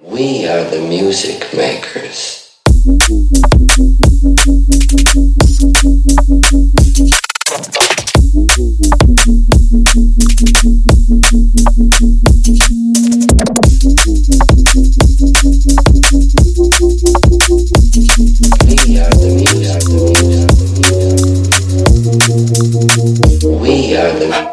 We are the music. Makers. We are the We are the music. We are the